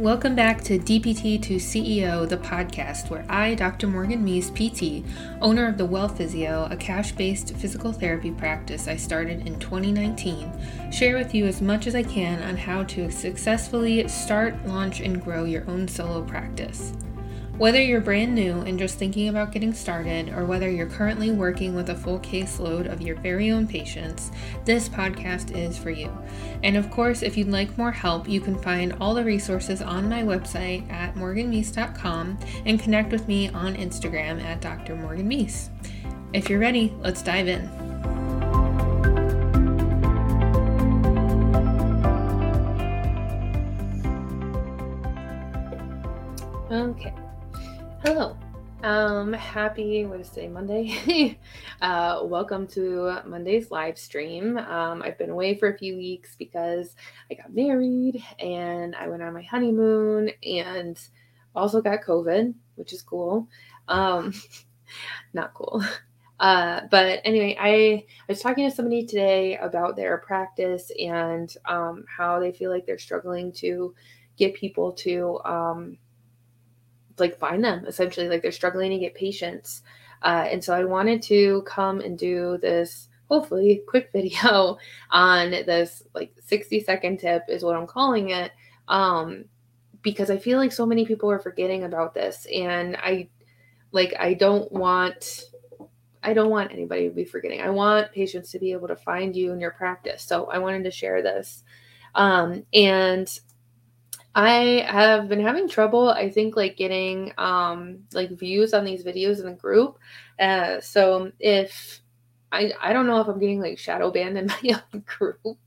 Welcome back to DPT to CEO, the podcast where I, Dr. Morgan Meese, PT, owner of the Well Physio, a cash based physical therapy practice I started in 2019, share with you as much as I can on how to successfully start, launch, and grow your own solo practice. Whether you're brand new and just thinking about getting started, or whether you're currently working with a full caseload of your very own patients, this podcast is for you. And of course, if you'd like more help, you can find all the resources on my website at morganmeese.com and connect with me on Instagram at Dr. Morgan Meese. If you're ready, let's dive in. Okay. Hello. Um, happy what is today? Monday. uh, welcome to Monday's live stream. Um, I've been away for a few weeks because I got married and I went on my honeymoon and also got COVID, which is cool. Um, not cool. Uh, but anyway, I, I was talking to somebody today about their practice and um, how they feel like they're struggling to get people to um, like find them essentially like they're struggling to get patients uh, and so i wanted to come and do this hopefully quick video on this like 60 second tip is what i'm calling it um, because i feel like so many people are forgetting about this and i like i don't want I don't want anybody to be forgetting. I want patients to be able to find you in your practice. So I wanted to share this. Um, and I have been having trouble, I think, like getting um like views on these videos in the group. Uh so if I I don't know if I'm getting like shadow banned in my own group.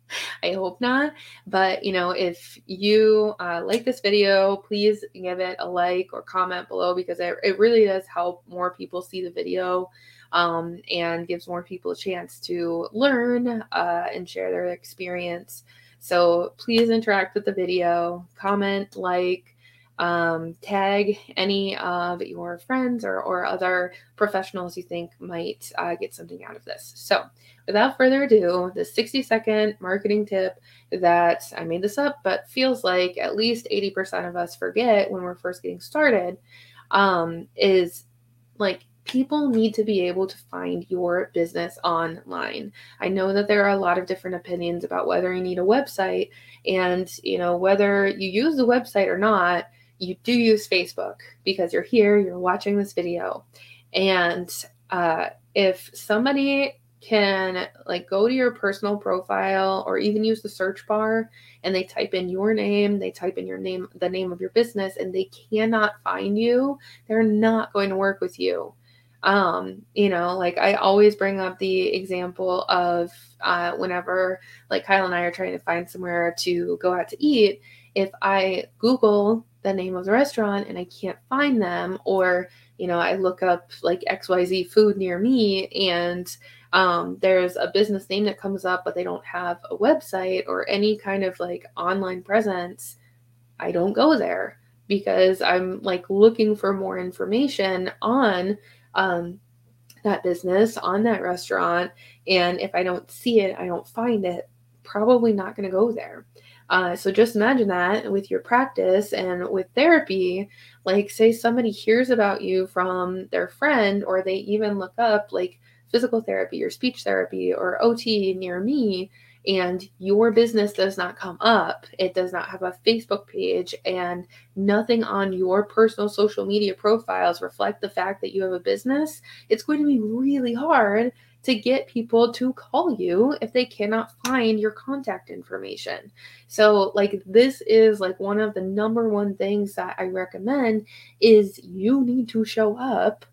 I hope not. But you know, if you uh, like this video, please give it a like or comment below because it, it really does help more people see the video um, and gives more people a chance to learn uh, and share their experience. So please interact with the video, comment, like, um, tag any of your friends or, or other professionals you think might uh, get something out of this. So, without further ado, the 60 second marketing tip that I made this up, but feels like at least 80% of us forget when we're first getting started um, is like people need to be able to find your business online. I know that there are a lot of different opinions about whether you need a website and, you know, whether you use the website or not, you do use Facebook because you're here, you're watching this video. And uh, if somebody can like go to your personal profile or even use the search bar and they type in your name, they type in your name, the name of your business, and they cannot find you, they're not going to work with you. Um, you know, like I always bring up the example of uh, whenever like Kyle and I are trying to find somewhere to go out to eat, if I Google the name of the restaurant and I can't find them, or you know, I look up like XYZ food near me and um, there's a business name that comes up, but they don't have a website or any kind of like online presence, I don't go there because I'm like looking for more information on um, that business, on that restaurant. And if I don't see it, I don't find it, probably not going to go there. Uh, so just imagine that with your practice and with therapy, like say somebody hears about you from their friend, or they even look up like physical therapy or speech therapy or OT near me, and your business does not come up, it does not have a Facebook page, and nothing on your personal social media profiles reflect the fact that you have a business, it's going to be really hard to get people to call you if they cannot find your contact information. So like this is like one of the number one things that I recommend is you need to show up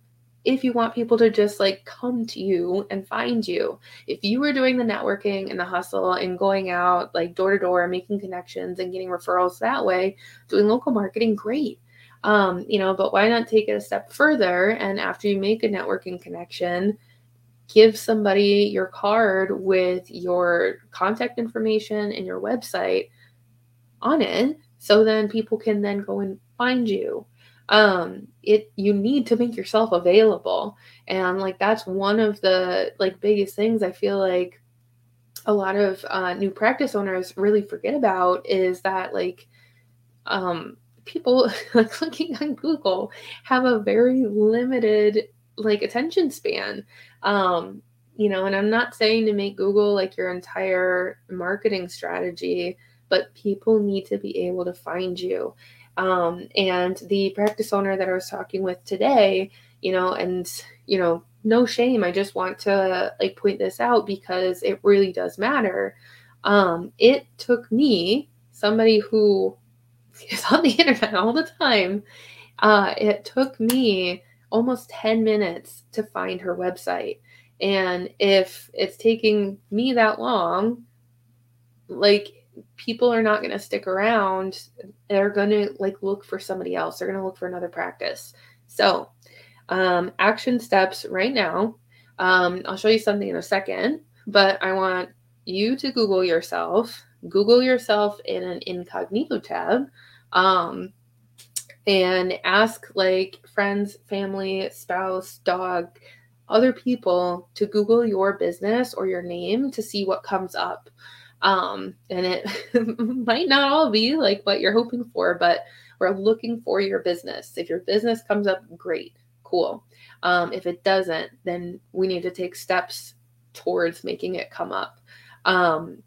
if you want people to just like come to you and find you. If you were doing the networking and the hustle and going out like door to door, making connections and getting referrals that way, doing local marketing, great. Um, you know, but why not take it a step further and after you make a networking connection, give somebody your card with your contact information and your website on it so then people can then go and find you um it you need to make yourself available and like that's one of the like biggest things i feel like a lot of uh, new practice owners really forget about is that like um people like looking on Google have a very limited like attention span. Um, you know, and I'm not saying to make Google like your entire marketing strategy, but people need to be able to find you. Um, and the practice owner that I was talking with today, you know, and you know, no shame. I just want to like point this out because it really does matter. Um, it took me, somebody who is on the internet all the time, uh, it took me almost 10 minutes to find her website. And if it's taking me that long, like people are not going to stick around. They're going to like look for somebody else. They're going to look for another practice. So, um, action steps right now. Um, I'll show you something in a second, but I want you to Google yourself. Google yourself in an incognito tab. Um, and ask like friends, family, spouse, dog, other people to Google your business or your name to see what comes up. Um, and it might not all be like what you're hoping for, but we're looking for your business. If your business comes up, great, cool. Um, if it doesn't, then we need to take steps towards making it come up. Um,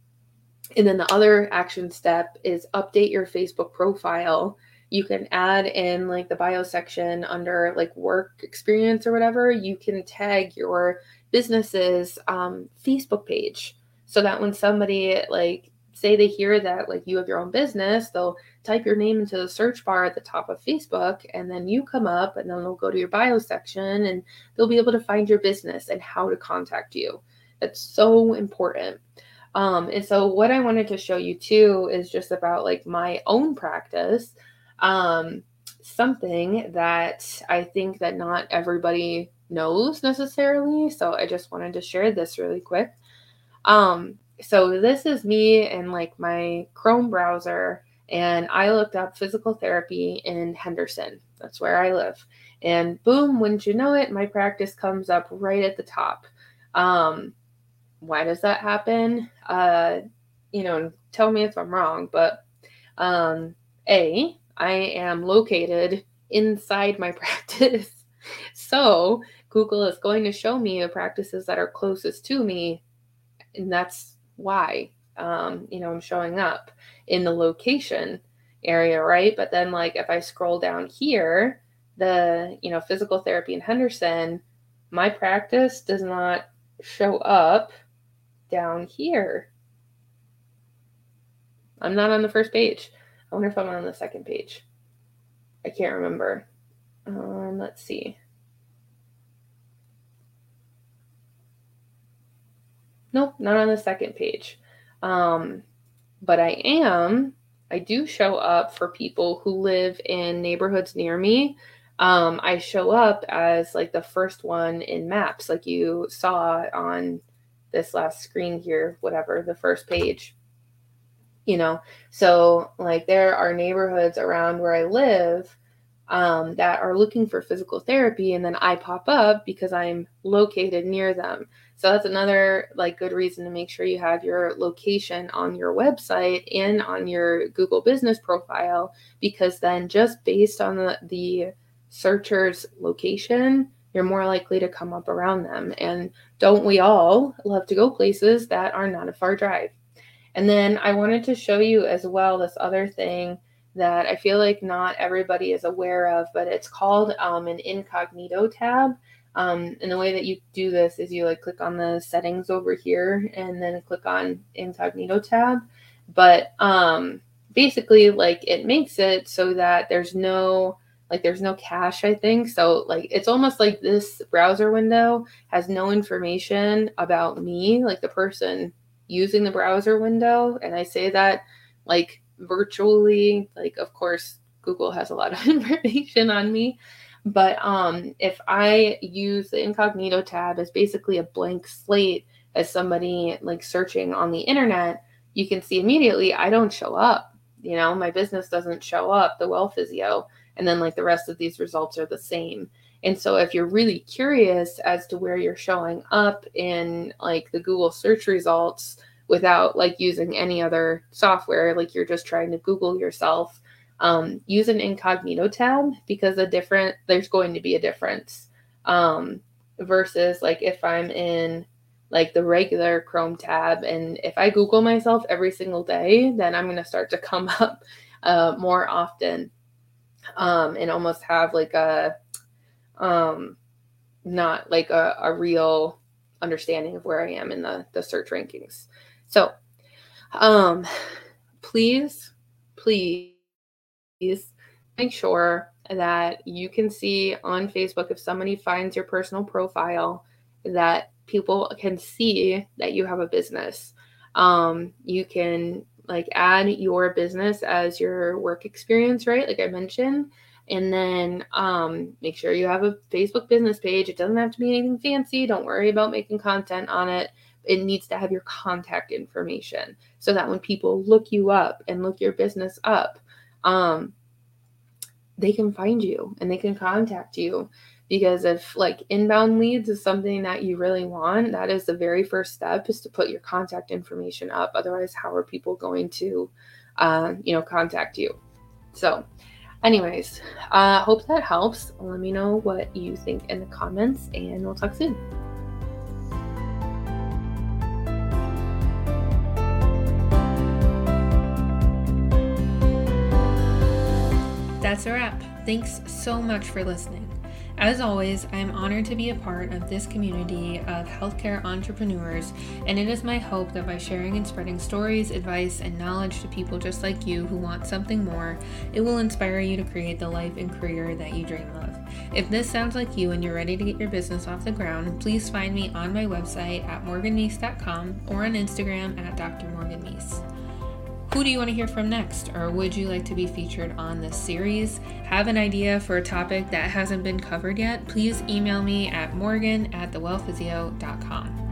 and then the other action step is update your Facebook profile you can add in like the bio section under like work experience or whatever you can tag your business's um, facebook page so that when somebody like say they hear that like you have your own business they'll type your name into the search bar at the top of facebook and then you come up and then they'll go to your bio section and they'll be able to find your business and how to contact you that's so important um, and so what i wanted to show you too is just about like my own practice um, something that I think that not everybody knows necessarily. So I just wanted to share this really quick. Um, so this is me and like my Chrome browser, and I looked up physical therapy in Henderson. That's where I live. And boom, wouldn't you know it, my practice comes up right at the top. Um, why does that happen? Uh, you know, tell me if I'm wrong, but um, A, I am located inside my practice. so Google is going to show me the practices that are closest to me. And that's why, um, you know, I'm showing up in the location area, right? But then, like, if I scroll down here, the, you know, physical therapy in Henderson, my practice does not show up down here. I'm not on the first page. I wonder if I'm on the second page. I can't remember. Um, let's see. Nope, not on the second page. Um, but I am, I do show up for people who live in neighborhoods near me. Um, I show up as like the first one in maps, like you saw on this last screen here, whatever, the first page you know so like there are neighborhoods around where i live um, that are looking for physical therapy and then i pop up because i'm located near them so that's another like good reason to make sure you have your location on your website and on your google business profile because then just based on the, the searcher's location you're more likely to come up around them and don't we all love to go places that are not a far drive and then I wanted to show you as well this other thing that I feel like not everybody is aware of, but it's called um, an incognito tab. Um, and the way that you do this is you like click on the settings over here and then click on incognito tab. But um, basically, like it makes it so that there's no like there's no cache i think so like it's almost like this browser window has no information about me like the person using the browser window. And I say that like virtually, like, of course, Google has a lot of information on me. But um, if I use the incognito tab as basically a blank slate as somebody like searching on the internet, you can see immediately I don't show up. You know, my business doesn't show up, the well physio. And then like the rest of these results are the same. And so if you're really curious as to where you're showing up in like the Google search results without like using any other software, like you're just trying to Google yourself, um, use an incognito tab because a different there's going to be a difference um, versus like if I'm in like the regular Chrome tab and if I Google myself every single day, then I'm gonna start to come up uh, more often um, and almost have like a um, not like a, a real understanding of where I am in the the search rankings. So um please please make sure that you can see on Facebook if somebody finds your personal profile that people can see that you have a business. Um, you can like add your business as your work experience, right? Like I mentioned. And then um, make sure you have a Facebook business page. It doesn't have to be anything fancy. Don't worry about making content on it. It needs to have your contact information so that when people look you up and look your business up, um, they can find you and they can contact you because if like inbound leads is something that you really want that is the very first step is to put your contact information up. Otherwise how are people going to uh, you know contact you? So anyways uh, hope that helps. Let me know what you think in the comments and we'll talk soon That's a wrap. Thanks so much for listening. As always, I am honored to be a part of this community of healthcare entrepreneurs, and it is my hope that by sharing and spreading stories, advice, and knowledge to people just like you who want something more, it will inspire you to create the life and career that you dream of. If this sounds like you and you're ready to get your business off the ground, please find me on my website at morganmeese.com or on Instagram at Dr. Who do you want to hear from next? Or would you like to be featured on this series? Have an idea for a topic that hasn't been covered yet? Please email me at morgan at thewellphysio.com.